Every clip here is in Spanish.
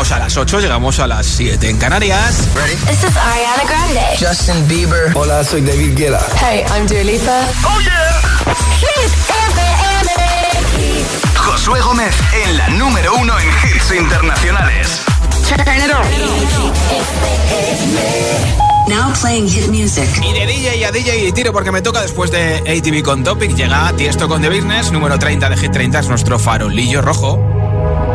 llegamos a las 8, llegamos a las 7 en Canarias. This is Ariana Grande. Justin Bieber. Hola, soy David Guetta. Hey, I'm Dua Lipa. Oh yeah. Hit FM. Josué Gómez en la número uno en hits internacionales. Turn it on. Now playing hit music. Y de DJ a DJ y tiro porque me toca después de ATV con Topic. Llega Tiesto con The Business, número 30 de Hit 30, es nuestro farolillo rojo.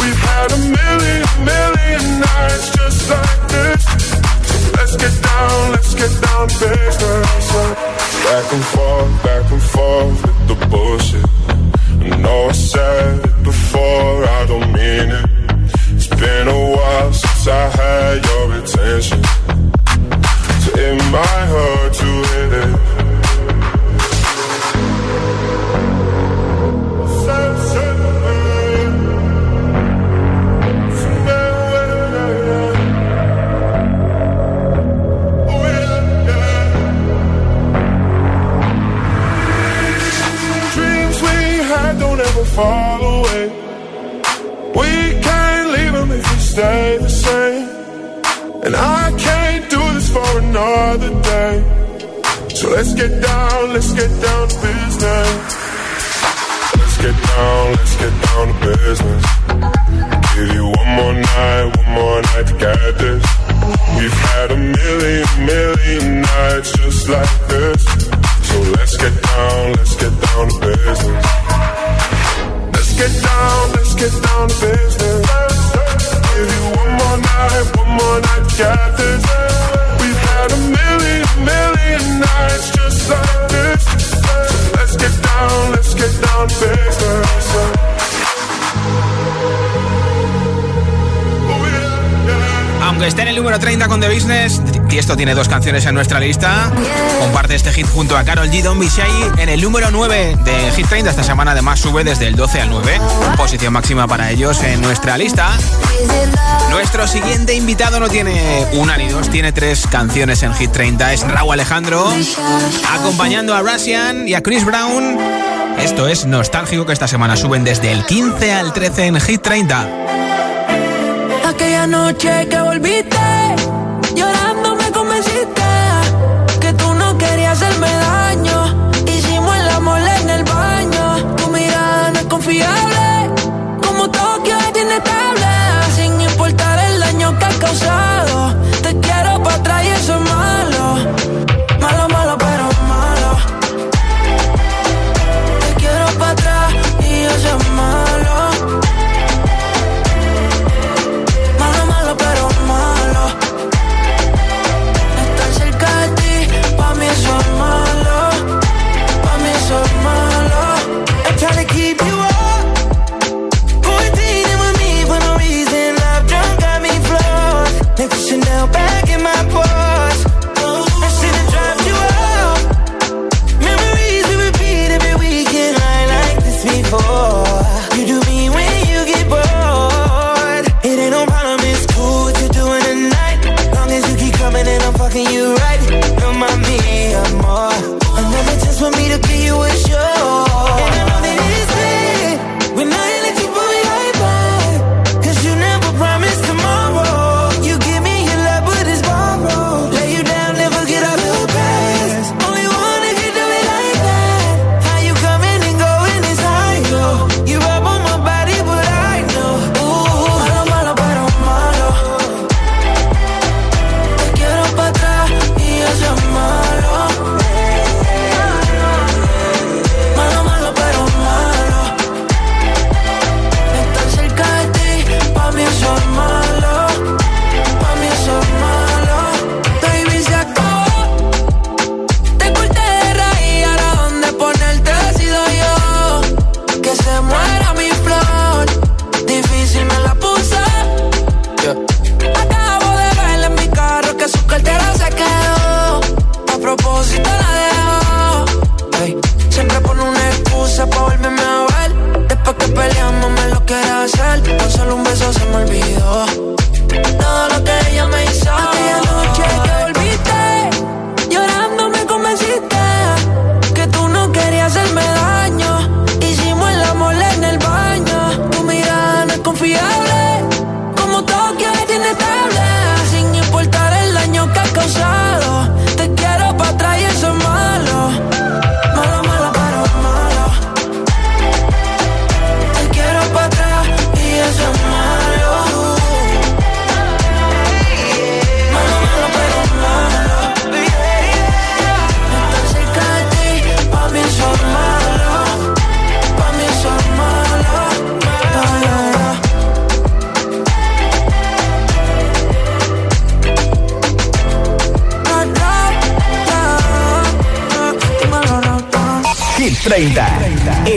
We've had a million, million nights just like this. So let's get down, let's get down. Back and forth, back and forth with the bullshit. I know I said it before, I don't mean it. It's been a while since I had your attention. So it might hurt to hit it. Tiesto tiene dos canciones en nuestra lista. Comparte este hit junto a Carol G. Don Bishai en el número 9 de Hit 30. Esta semana además sube desde el 12 al 9. Posición máxima para ellos en nuestra lista. Nuestro siguiente invitado no tiene una ni dos, tiene tres canciones en Hit 30. Es Raúl Alejandro, acompañando a Russian y a Chris Brown. Esto es nostálgico que esta semana suben desde el 15 al 13 en Hit 30. Aquella noche que volviste,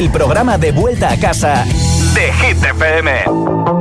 El programa de vuelta a casa de Hit FM.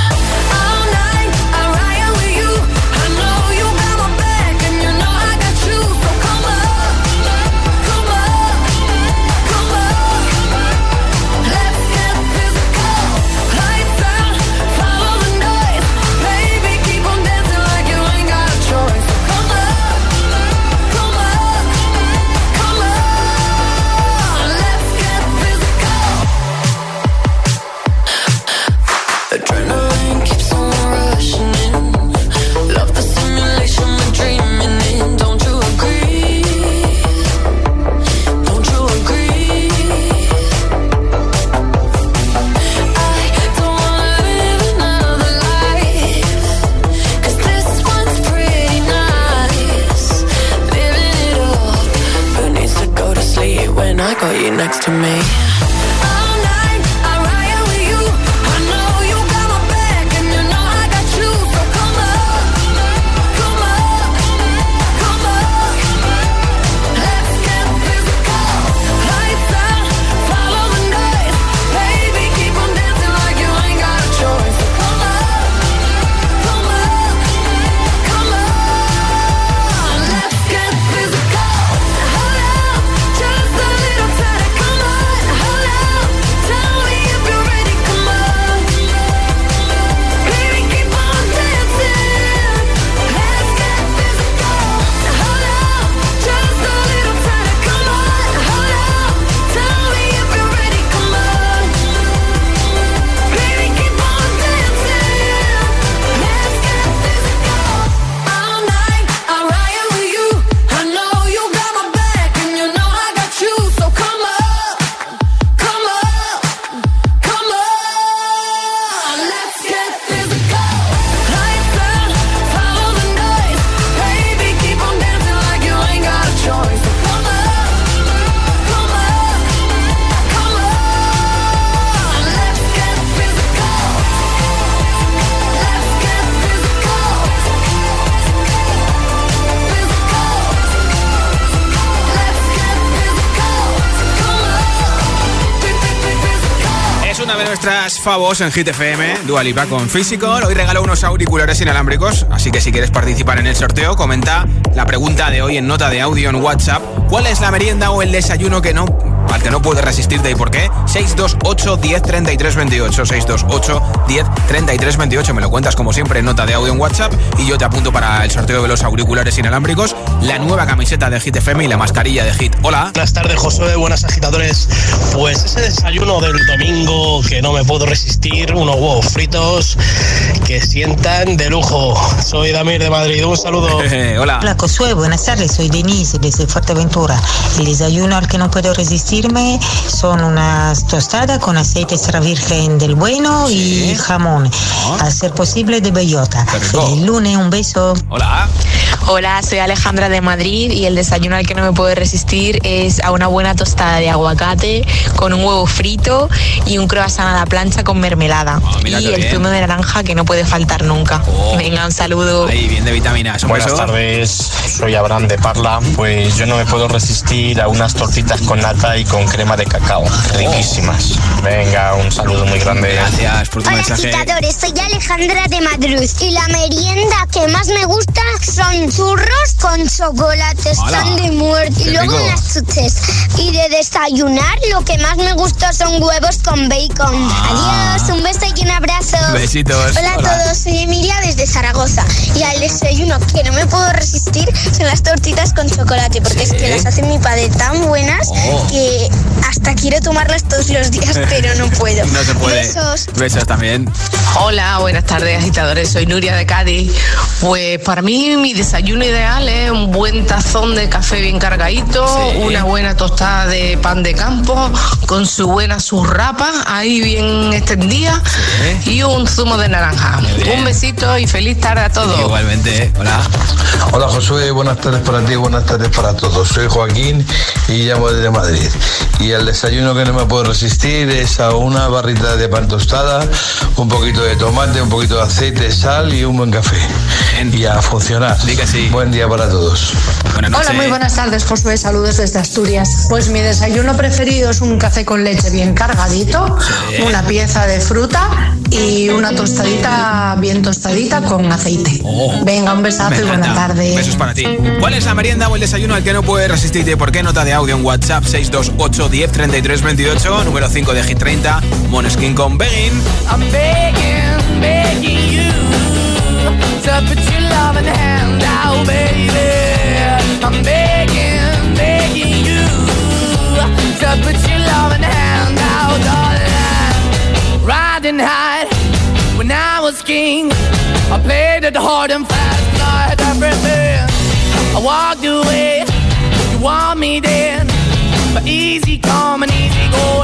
Favos en Hit FM, Dua Lipa con Physical. Hoy regalo unos auriculares inalámbricos, así que si quieres participar en el sorteo, comenta la pregunta de hoy en nota de audio en WhatsApp. ¿Cuál es la merienda o el desayuno que no al que no puedes resistirte y por qué? 628 10 33 28 628 10 33 28 Me lo cuentas como siempre en nota de audio en WhatsApp y yo te apunto para el sorteo de los auriculares inalámbricos, la nueva camiseta de Hit FM y la mascarilla de Hit. Hola. Buenas tardes, Josué, buenas agitadores. Pues ese desayuno del domingo que no me puedo resistir, unos huevos fritos que sientan de lujo. Soy Damir de Madrid, un saludo. Hola. Hola Josué, buenas tardes, soy Denise desde Fuerteventura. El desayuno al que no puedo son unas tostadas con aceite extra virgen del bueno y jamón, a ser posible de bellota. Feliz lunes, un beso. Hola. Hola, soy Alejandra de Madrid y el desayuno al que no me puedo resistir es a una buena tostada de aguacate con un huevo frito y un croissant a la plancha con mermelada. Mira y el bien. zumo de naranja que no puede faltar nunca. Oh. Venga, un saludo. Ahí, bien de vitaminas. Buenas beso. tardes, soy Abraham de Parla. Pues yo no me puedo resistir a unas tortitas con nata y con crema de cacao. Riquísimas. Venga, un saludo muy grande. Gracias por tu Hola mensaje. agitadores, soy Alejandra de Madrid y la merienda que más me gusta son churros con chocolate, ¡Hala! están de muerte. ¡Qué Y luego rico! unas chuches. Y de desayunar, lo que más me gusta son huevos con bacon. Ah. Adiós, un beso y un abrazo. Besitos. Hola a Hola. todos, soy Emilia desde Zaragoza. Y al desayuno que no me puedo resistir son las tortitas con chocolate, porque es que las hace mi padre tan buenas Oh. que hasta quiero tomarlas todos los días, pero no puedo. No se puede. Besos. Besos también. Hola, buenas tardes agitadores, soy Nuria de Cádiz. Pues para mí mi desayuno ideal es un buen tazón de café bien cargadito, Sí. una buena tostada de pan de campo con su buena surrapa ahí bien extendida y un zumo de naranja. Un besito y feliz tarde a todos. Igualmente. Hola. Hola Josué, buenas tardes para ti, buenas tardes para todos. Soy Joaquín y llamo desde Madrid. Y el desayuno que no me puedo resistir es a una barrita de pan tostada, un poquito de tomate, un poquito de aceite, sal y un buen café. Y a funcionar. Buen día para todos. Buenas Hola, muy buenas tardes, Josué. Saludos desde Asturias. Pues mi desayuno preferido es un café con leche bien cargadito, Sí. una pieza de fruta y una tostadita bien tostadita con aceite. Venga, un besazo y buena tarde. Besos para ti. ¿Cuál es la merienda o el desayuno al que no puedes resistirte? ¿Por qué nota de audio en WhatsApp 628 10 33 28, número 5 de Hit 30, Moneskin con Begin? I'm begging, begging you to put your love in the hand out, baby. I'm begging, begging you to put your love in the hand out, darling. Riding high when I was king, I played it hard and fast, I everything. I walked away, you want me then. But easy come and easy go,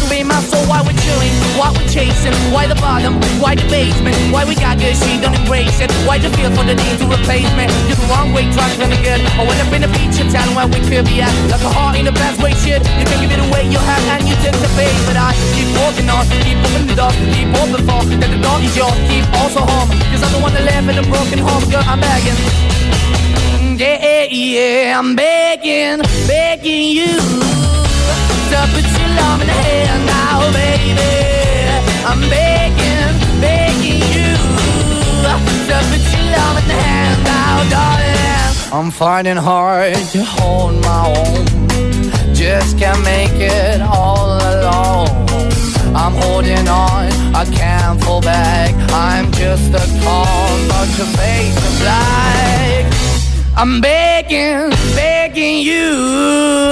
my. Why we're chilling, why we're chasing, why the bottom, why the basement, why we got good, she don't embrace it. Why the feel for the need to replace me? You're the wrong way, trying to good. I went up in a feature town where we could be at. Like a heart in the best way, shit. You can give it away, you have, and you tend to pay. But I keep walking on, keep moving the door, keep open for that the door is yours, keep also home. Cause I'm the one that live in a broken home, girl, I'm begging. Yeah, Yeah, yeah, I'm begging, begging you to your the now, baby. I'm begging, begging you to put your the darling. I'm finding hard to hold my own. Just can't make it all alone. I'm holding on, I can't fall back. I'm just a call, but your face is black. I'm begging, begging you.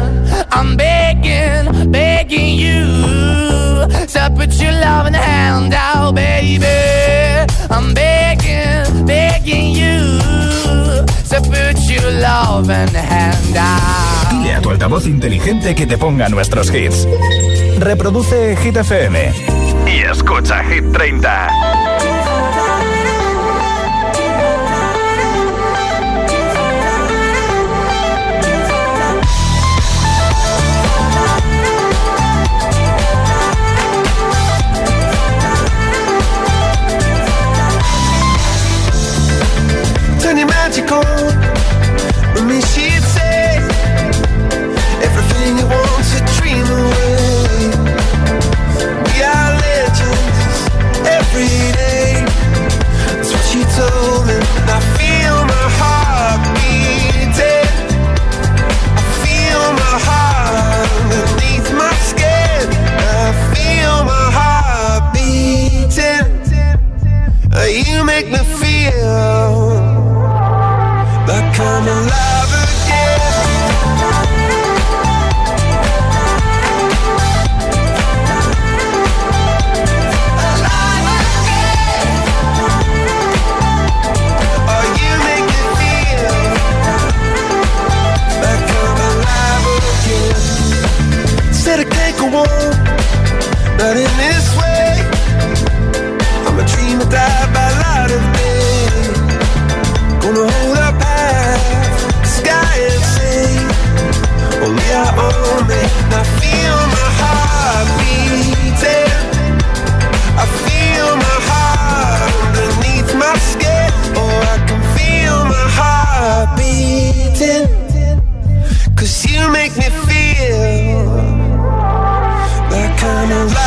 I'm begging, begging you. So put your loving hand out, baby. I'm begging, begging you. So put your loving hand out. Dile a tu altavoz inteligente que te ponga nuestros hits. Reproduce Hit FM. Y escucha Hit 30. like a wolf. But in this way, I'm a dreamer that by light of day. Gonna hold up high, sky and sea. Only our own make. Now feel my heart. Like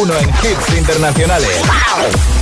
uno en hits internacionales.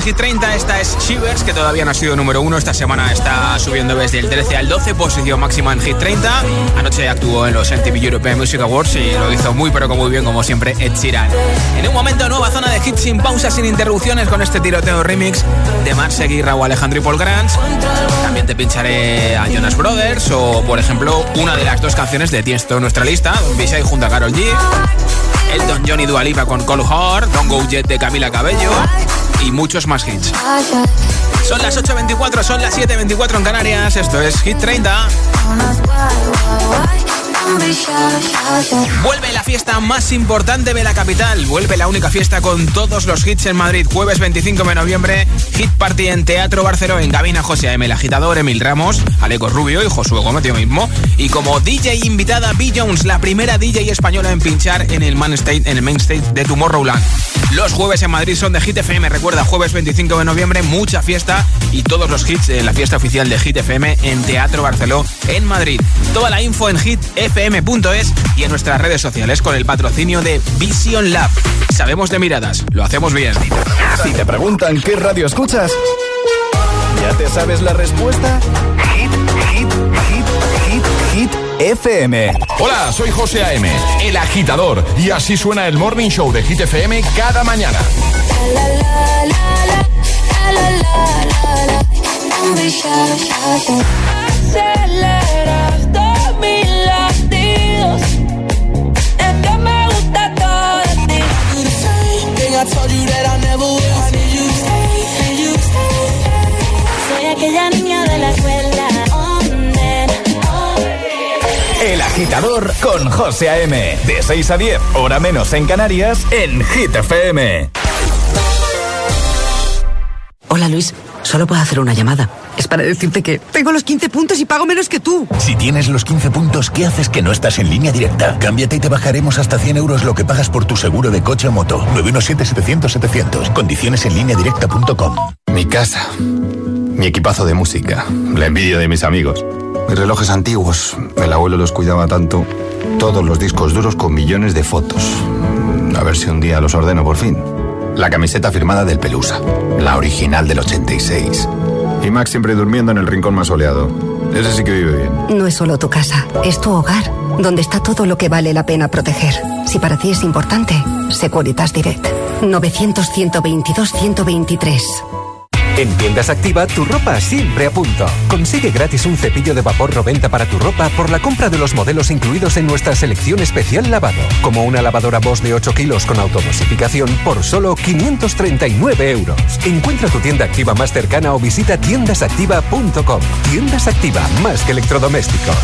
En Hit 30. Esta es Shivers, que todavía no ha sido número uno. Esta semana está subiendo desde el 13 al 12, posición máxima en Hit 30. Anoche actuó en los MTV European Music Awards y lo hizo muy, pero que muy bien, como siempre, Ed Sheeran. En un momento, nueva zona de hits sin pausa, sin interrupciones, con este tiroteo remix de y Raúl Alejandro y Paul Grants. También te pincharé a Jonas Brothers o, por ejemplo, una de las dos canciones de Tiesto en nuestra lista, Don Bishai junto a Carol G. Elton John y Dua Lipa con Cole Hart, Don't Go Jet de Camila Cabello y muchos más hits. Son las 8.24, son las 7.24 en Canarias, esto es Hit 30. Vuelve la fiesta más importante de la capital. Vuelve la única fiesta con todos los hits en Madrid. Jueves 25 de noviembre, Hit Party en Teatro Barceló. En Gabina José A.M. El Agitador, Emil Ramos, Aleco Rubio y Josué Gómez yo mismo. Y como DJ invitada, B. Jones, la primera DJ española en pinchar en el, main stage, en el main stage de Tomorrowland. Los jueves en Madrid son de Hit FM. Recuerda, jueves 25 de noviembre, mucha fiesta y todos los hits de la fiesta oficial de Hit FM en Teatro Barceló en Madrid. Toda la info en hitfm.es y en nuestras redes sociales con el patrocinio de Vision Lab. Sabemos de miradas, lo hacemos bien. Si te preguntan qué radio escuchas, ¿ya te sabes la respuesta? FM. Hola, soy José A.M., el agitador, y así suena el Morning Show de Hit FM cada mañana. Aceleras mis latidos. Es que me gusta todo de ti. Thing I told you that I never would. I need you to stay, need you to stay. Soy aquella niña de la escuela. Agitador con José A.M. De 6 a 10, hora menos en Canarias, en Hit FM. Hola Luis, solo puedo hacer una llamada. Es para decirte que tengo los 15 puntos y pago menos que tú. Si tienes los 15 puntos, ¿qué haces que no estás en línea directa? Cámbiate y te bajaremos hasta 100 euros lo que pagas por tu seguro de coche o moto. 917-700-700. Condiciones en línea directa.com. Mi casa. Mi equipazo de música. La envidia de mis amigos. Relojes antiguos. El abuelo los cuidaba tanto. Todos los discos duros con millones de fotos. A ver si un día los ordeno por fin. La camiseta firmada del Pelusa. La original del 86. Y Max siempre durmiendo en el rincón más soleado. Ese sí que vive bien. No es solo tu casa, es tu hogar, donde está todo lo que vale la pena proteger. Si para ti es importante, Securitas Direct. 900-122-123. En Tiendas Activa, tu ropa siempre a punto. Consigue gratis un cepillo de vapor 90 para tu ropa por la compra de los modelos incluidos en nuestra selección especial lavado. Como una lavadora Bosch de 8 kilos con automosificación por solo 539 euros. Encuentra tu tienda activa más cercana o visita tiendasactiva.com. Tiendas Activa, más que electrodomésticos.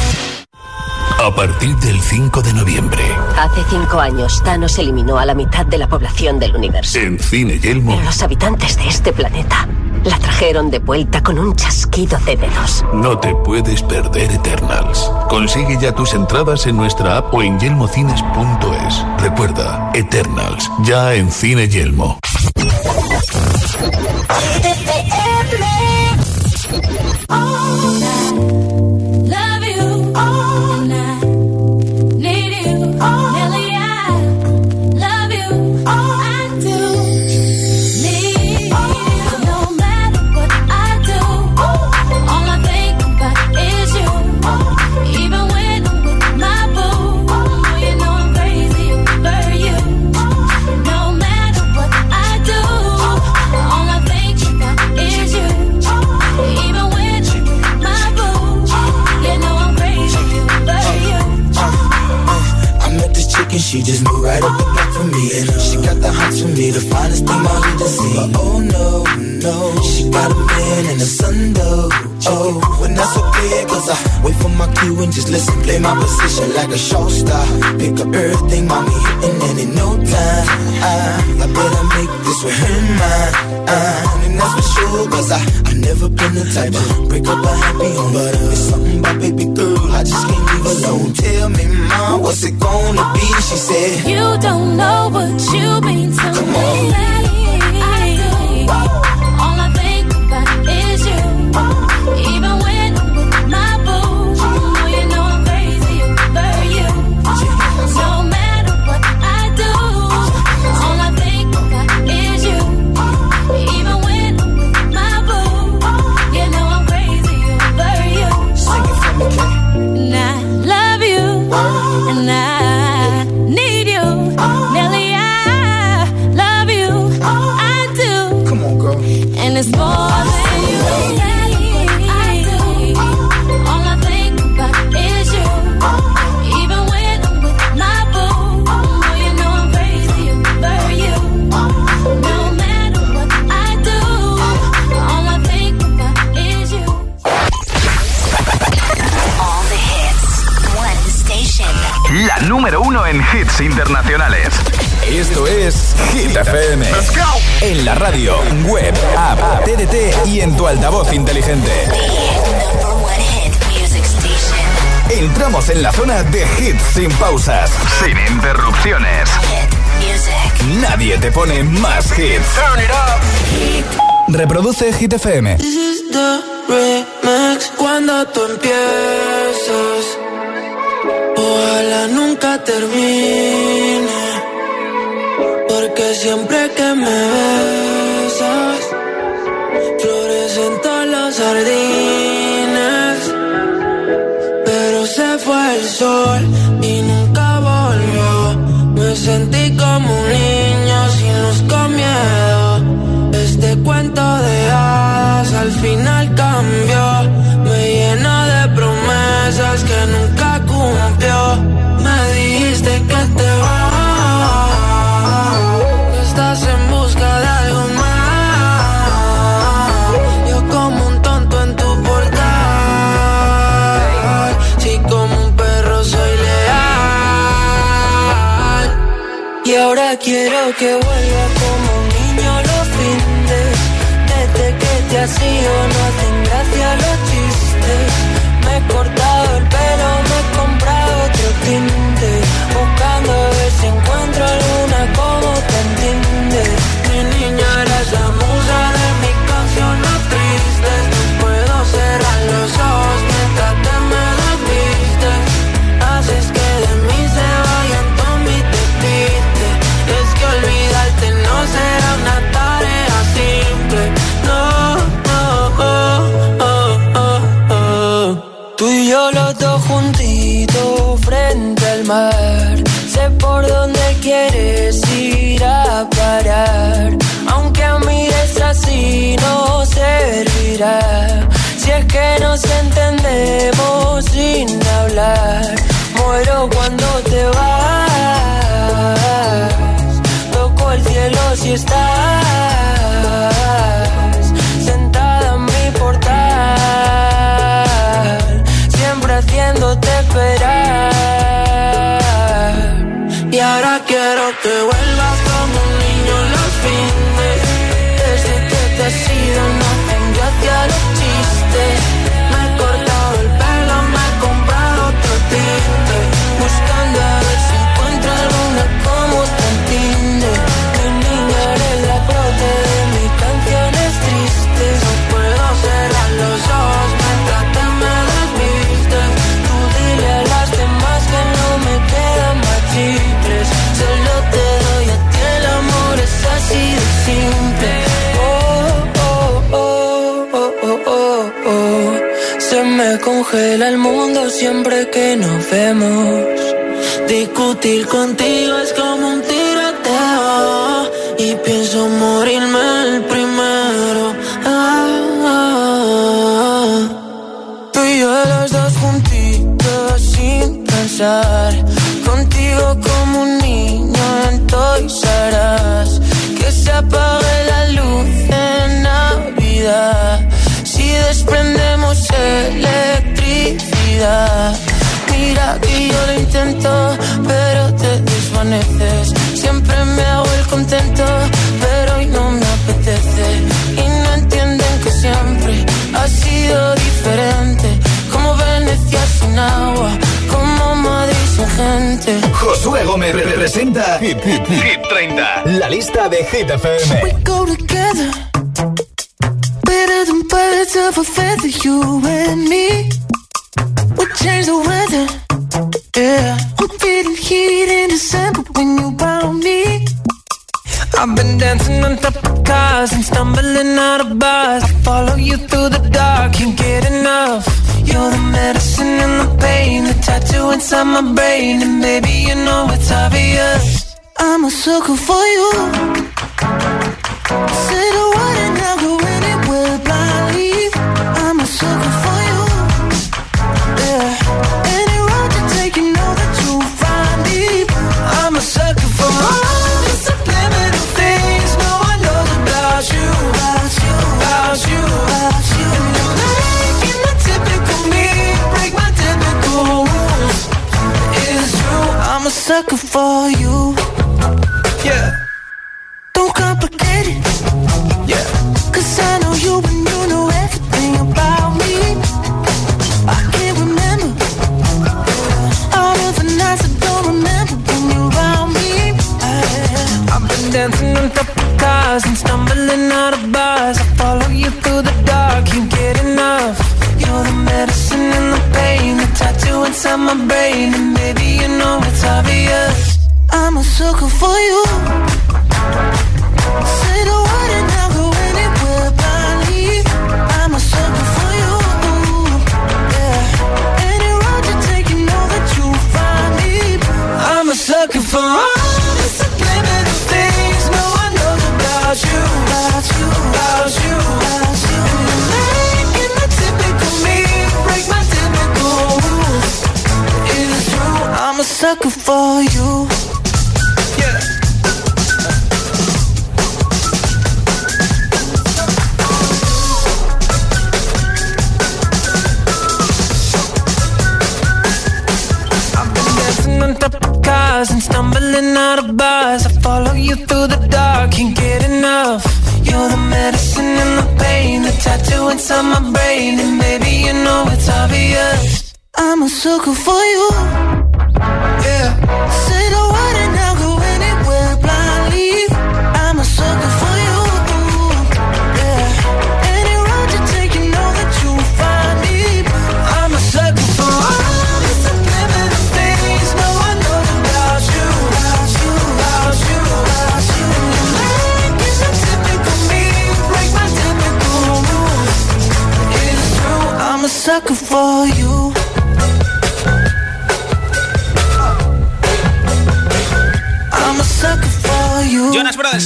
A partir del 5 de noviembre, Hace cinco años, Thanos eliminó a la mitad de la población del universo. en Cine Yelmo, Pero los habitantes de este planeta la trajeron de vuelta con un chasquido de dedos. no te puedes perder Eternals. Consigue ya tus entradas en nuestra app o en yelmocines.es. Recuerda, Eternals, ya en Cine Yelmo. Love you for me, the finest thing my hood has seen. But oh no, no, she got a man and a son though. Oh, when that's okay, cause I wait for my cue and just listen, play my position like a show star. Pick up everything, mommy hitting, and in no time, I, I better make this with her mine. Uh, and that's for sure, cause I, I never been the type to break up a happy home. But uh, it's something about baby girl, I just can't leave alone. Tell me, mom, what's it gonna be? She said, You don't know what you mean to Come me. on. Pone más hits. Turn it up. Reproduce Hit FM. This is the remix cuando tú empiezas. Ojalá nunca termine. Porque siempre que me besas, florecen todos los jardines. Cuento de hadas al final cambió. Me llenó de promesas que nunca cumplió. Me dijiste que te vas. que Estás en busca de algo más. Yo como un tonto en tu portal. Si como un perro soy leal. Y ahora quiero que vuelva como ido no hacen gracia los chistes. Sé por dónde quieres ir a parar. Aunque mires así no servirá. Si es que nos entendemos sin hablar. Muero cuando te vas. Toco el cielo si estás sentada en mi portal, siempre haciéndote esperar. Siempre que nos vemos. Discutir contigo es como Josué Gómez representa Hit, Hit, Hit 30. La lista de Hit FM. We go together. Better than birds of a feather, you and me. We change the weather. Yeah. I'm feeling heat in December when you found me. I've been dancing on top of cars and stumbling out of bars. Inside my brain, and maybe you know it's obvious. I'm a sucker for you. Say the word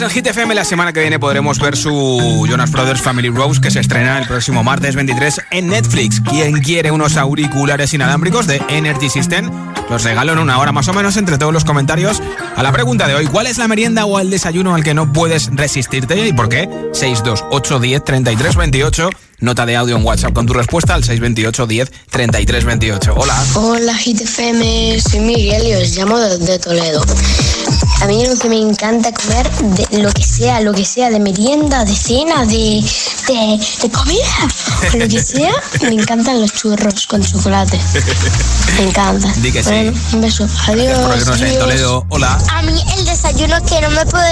En Hit FM. La semana que viene podremos ver su Jonas Brothers Family Rose que se estrena el próximo martes 23 en Netflix. ¿Quién quiere unos auriculares inalámbricos de Energy System? Los regalo en una hora más o menos entre todos los comentarios a la pregunta de hoy. ¿Cuál es la merienda o el desayuno al que no puedes resistirte y por qué? 628 10 33 28 Nota de audio en WhatsApp con tu respuesta al 628 10 33 28. Hola. Hola GTFM, soy Miguel y os llamo desde Toledo. A mí lo que me encanta comer, de lo que sea, lo que sea, de merienda, de cena, de, de, de comida, lo que sea, me encantan los churros con chocolate. Me encantan. Di que sí. Bueno, un beso. Adiós. Por vernos en adiós. Toledo. Hola. A mí el desayuno que no me puedo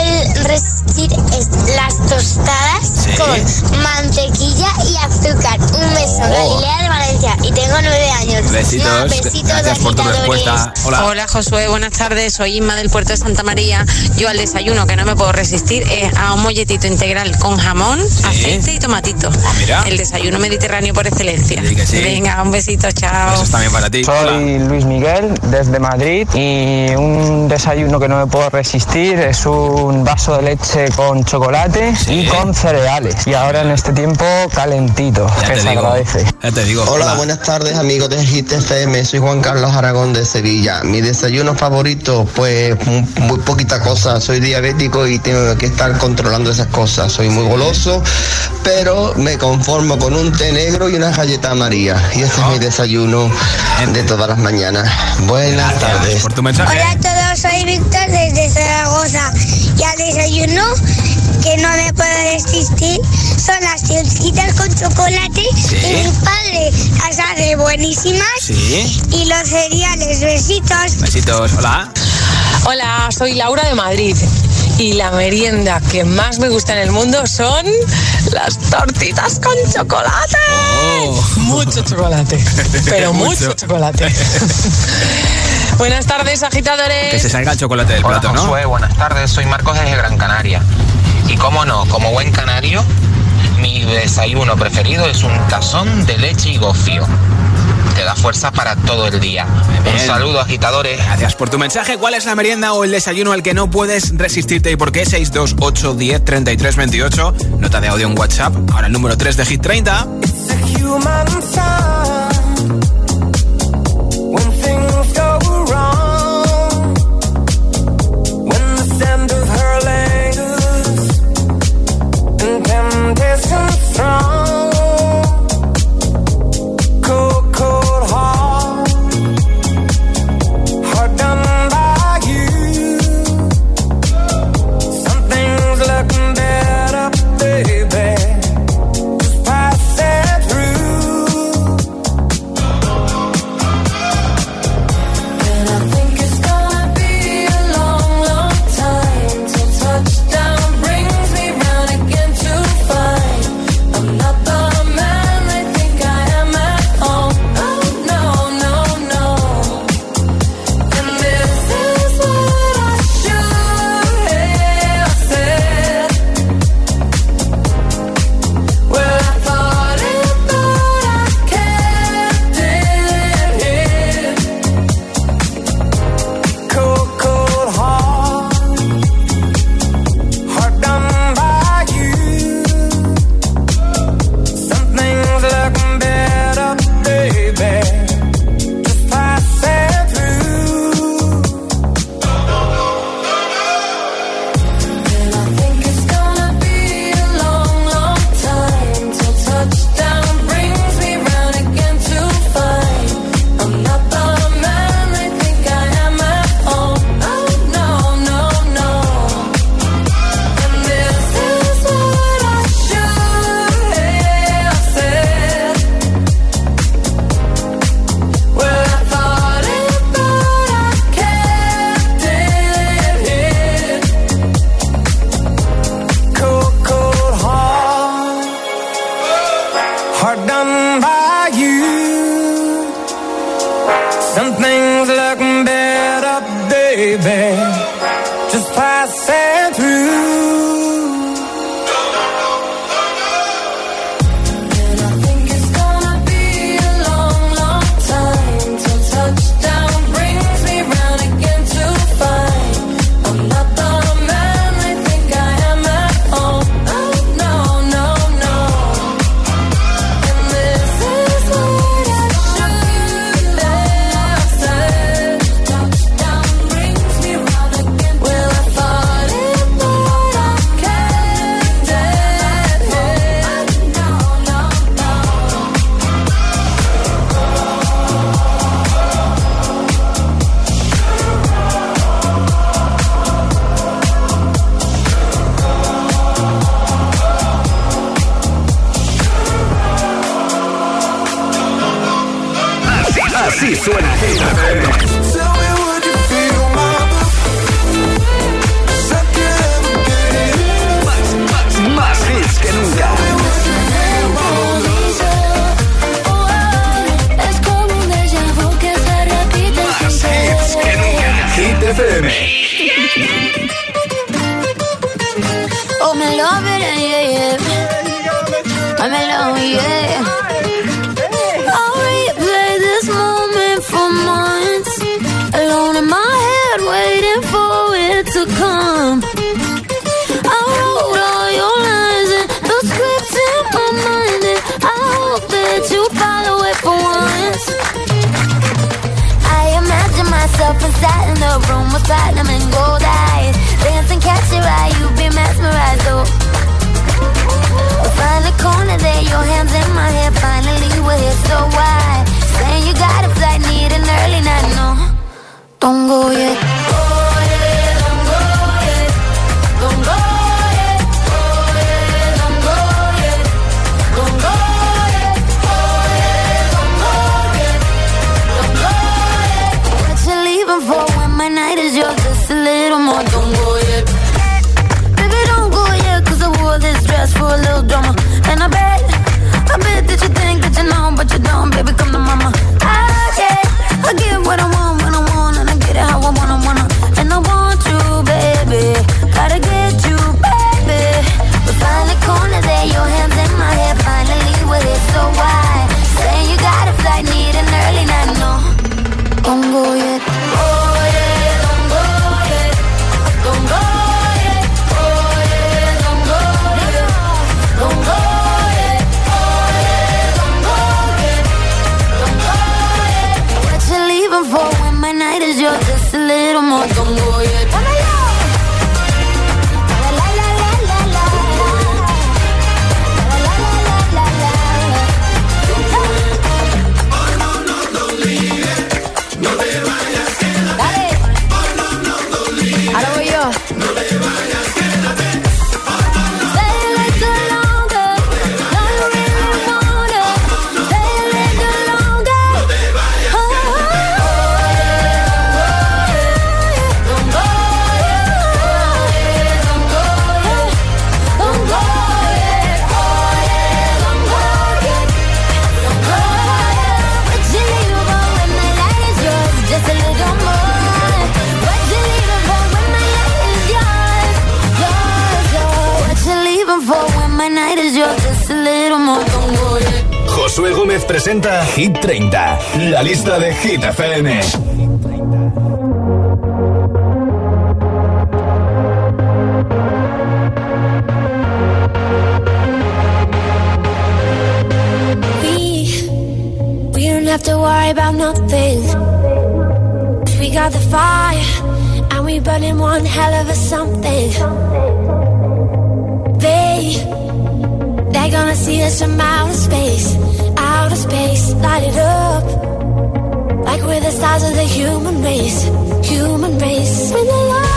resistir es las tostadas Sí. con mantequilla y azúcar. Un beso, Oh. Galilea de Valencia y tengo nueve años. Besitos. No, besitos Gracias por tu respuesta. Hola. Hola Josué, buenas tardes. Soy Inma del puerto de Santa María. Yo al desayuno que no me puedo resistir es a un molletito integral con jamón, aceite y tomatito. mira. El desayuno mediterráneo por excelencia. Sí que sí. Venga, un besito, chao. Eso es también para ti. Soy Luis Miguel desde Madrid y un desayuno que no me puedo resistir es un vaso de leche con chocolate y con cereales. Y ahora en este tiempo calentito, Ya que te se digo. agradece. Ya te digo. Hola, buenas tardes amigos de Hit FM, soy Juan Carlos Aragón de Sevilla. Mi desayuno favorito, pues muy, muy poquita cosa, soy diabético y tengo que estar controlando esas cosas. Soy muy goloso, pero me conformo con un té negro y una galleta amarilla. Y ese es mi desayuno de todas las mañanas. Buenas tardes. Por tu Hola a todos, soy Víctor desde Zaragoza y al desayuno que no me puedo resistir son las tortitas con chocolate y mi padre las hace buenísimas Sí. y los cereales, besitos. Besitos. Hola. Hola, soy Laura de Madrid y la merienda que más me gusta en el mundo son las tortitas con chocolate. Mucho chocolate, pero mucho, chocolate. Buenas tardes, agitadores. Que se salga el chocolate del Hola plato, ¿no? Josué, buenas tardes, soy Marcos desde Gran Canaria. Y cómo no, como buen canario, mi desayuno preferido es un tazón de leche y gofio. Te da fuerza para todo el día. Un saludo, agitadores. Gracias por tu mensaje. ¿Cuál es la merienda o el desayuno al que no puedes resistirte y por qué? 628 10 33 28. Nota de audio en WhatsApp. Ahora el número 3 de Hit 30. human sign when things go wrong. And temptation FM. have to worry about nothing. We got the fire, and we burning one hell of a something. They, they're gonna see us from outer space, outer space, light it up like we're the stars of the human race, human race. When the light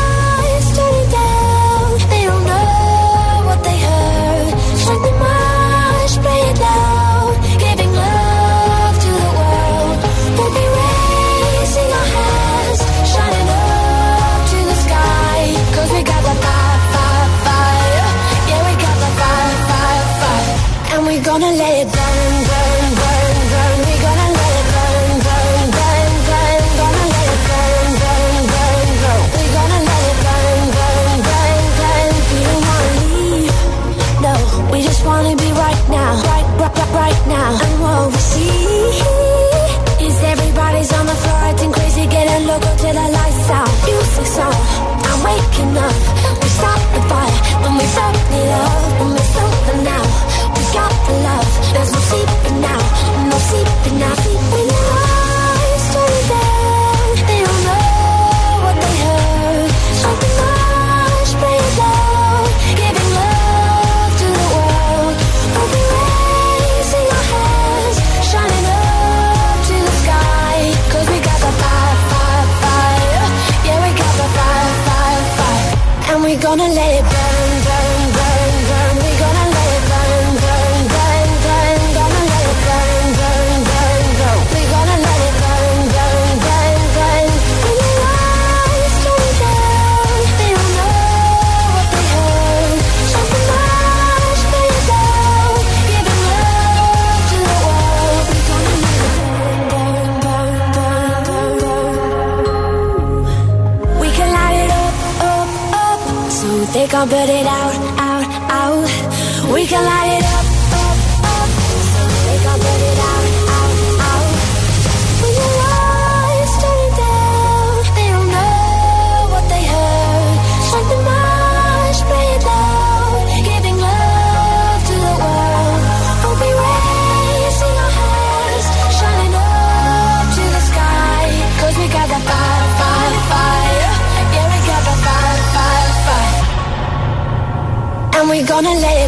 but it gonna let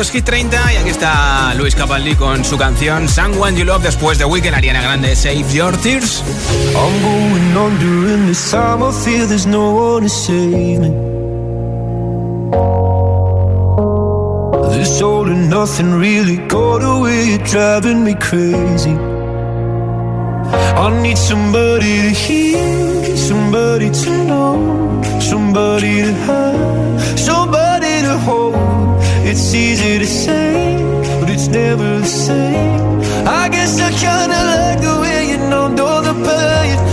Esto es Hit 30 y aquí está Luis Capaldi con su canción Someone You Love después de Weekend Ariana Grande Save Your Tears. I'm going on during this time I feel there's no one to save me. This all and nothing really got away, you're driving me crazy. I need somebody to hear, somebody to know, somebody to have, somebody It's easy to say, but it's never the same. I guess I kinda like the way you numbed all the pain.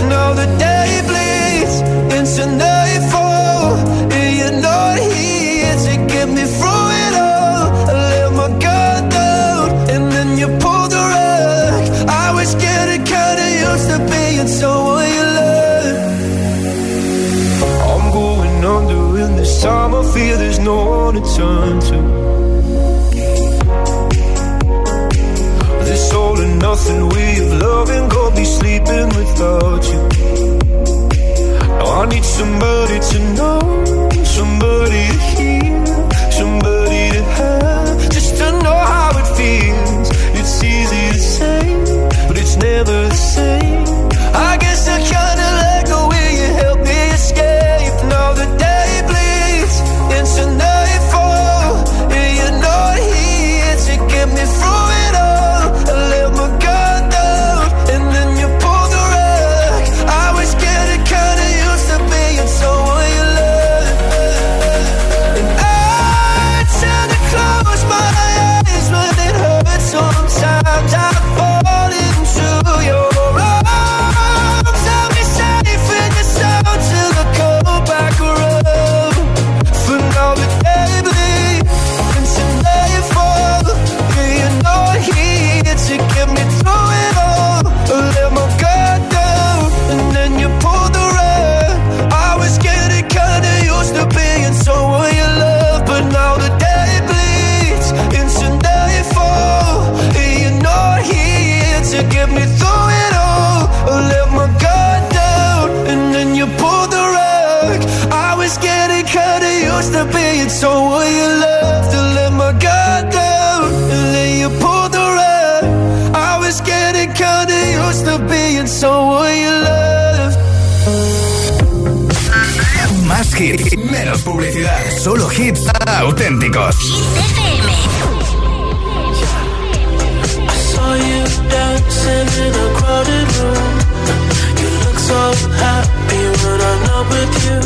love. Más hits, menos publicidad. Solo hits auténticos. I saw you dancing in a crowded room. You look so happy when I'm not with you.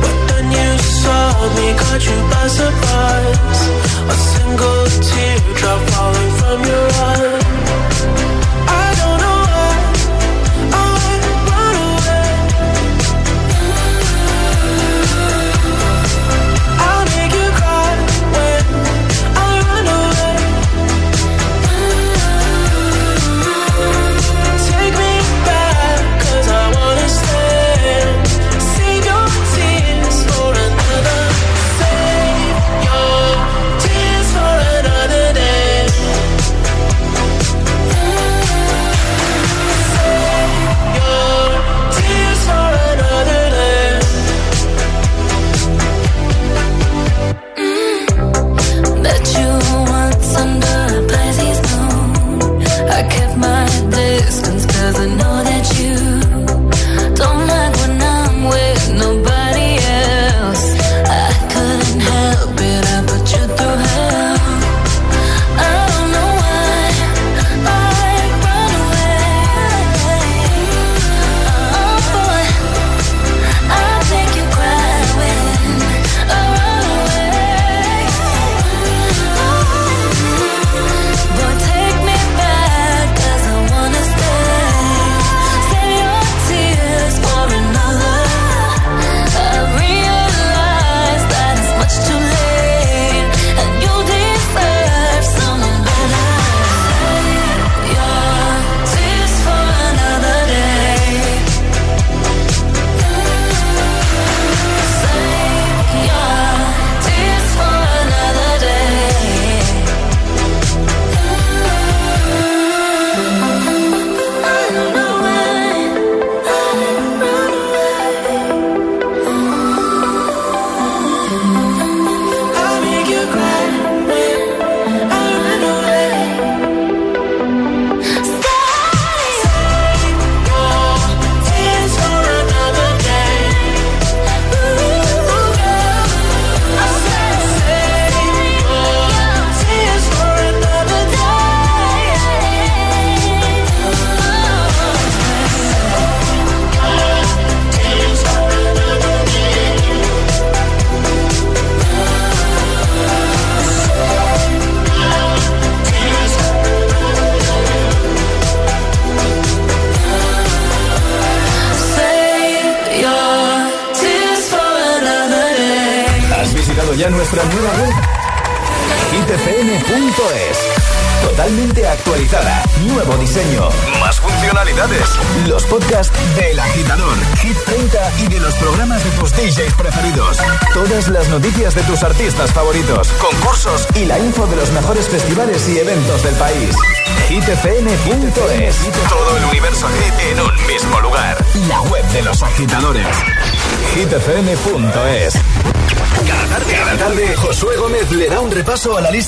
But then you saw me, caught you by surprise. A single teardrop falling from your eyes.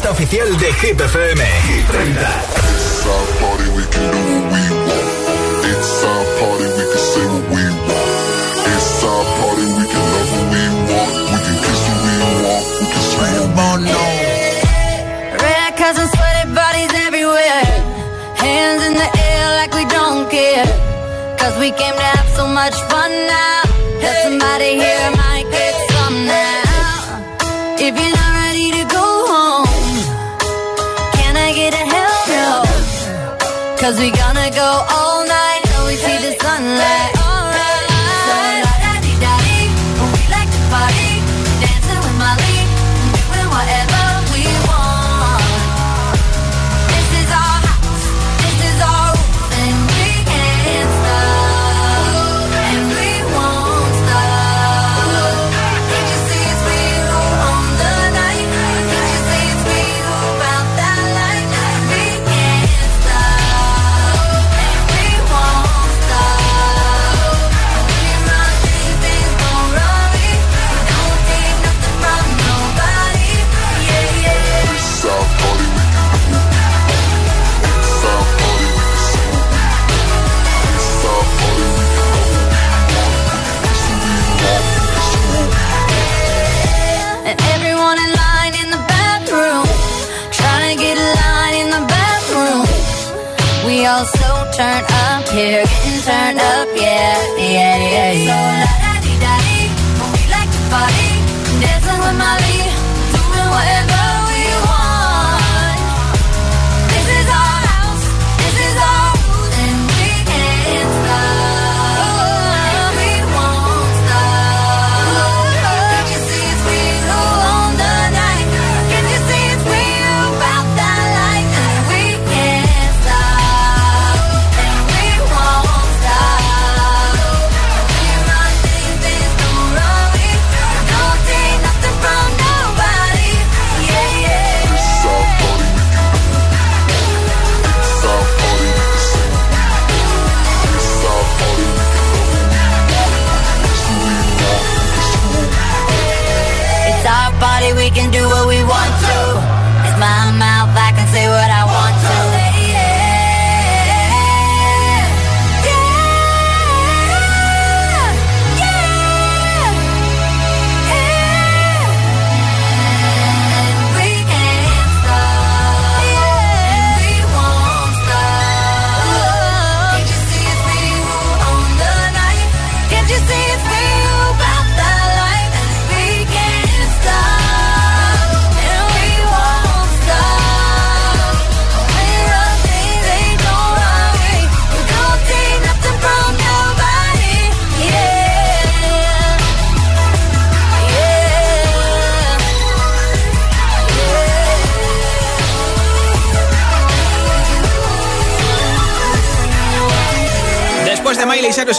oficial de Hit FM. It's our party, we can do what we want. It's party, we can say what we want. It's party, we can love what we want. We can kiss what we want. We can the. Cause we came to have so much fun now. Somebody hear my Cause we gonna go all turned up here, getting turned up, yeah, yeah, yeah. So la da dee da dee, we like to party, dancing with my.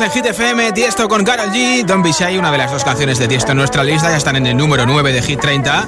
en Hit FM, Tiesto con Carol G, Don Bishai, una de las dos canciones de Tiesto en nuestra lista, ya están en el número 9 de Hit 30.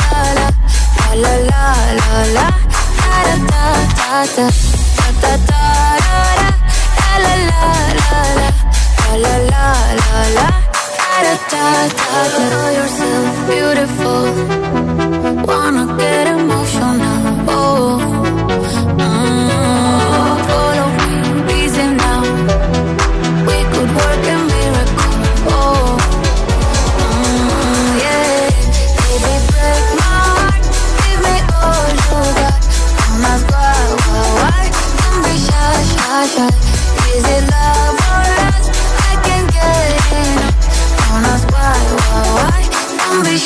la la la la. Ta ta ta ta. Ta ta ta la la la la. La la la la. Ta ta ta ta ta. Ta ta ta ta ta ta ta ta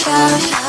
show.